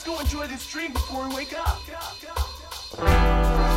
let's go enjoy this dream before we wake up.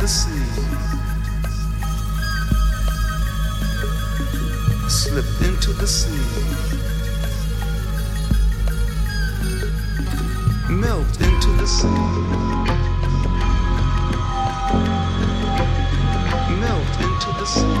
The sea. Slip into the sea. Melt into the sea. Melt into the sea.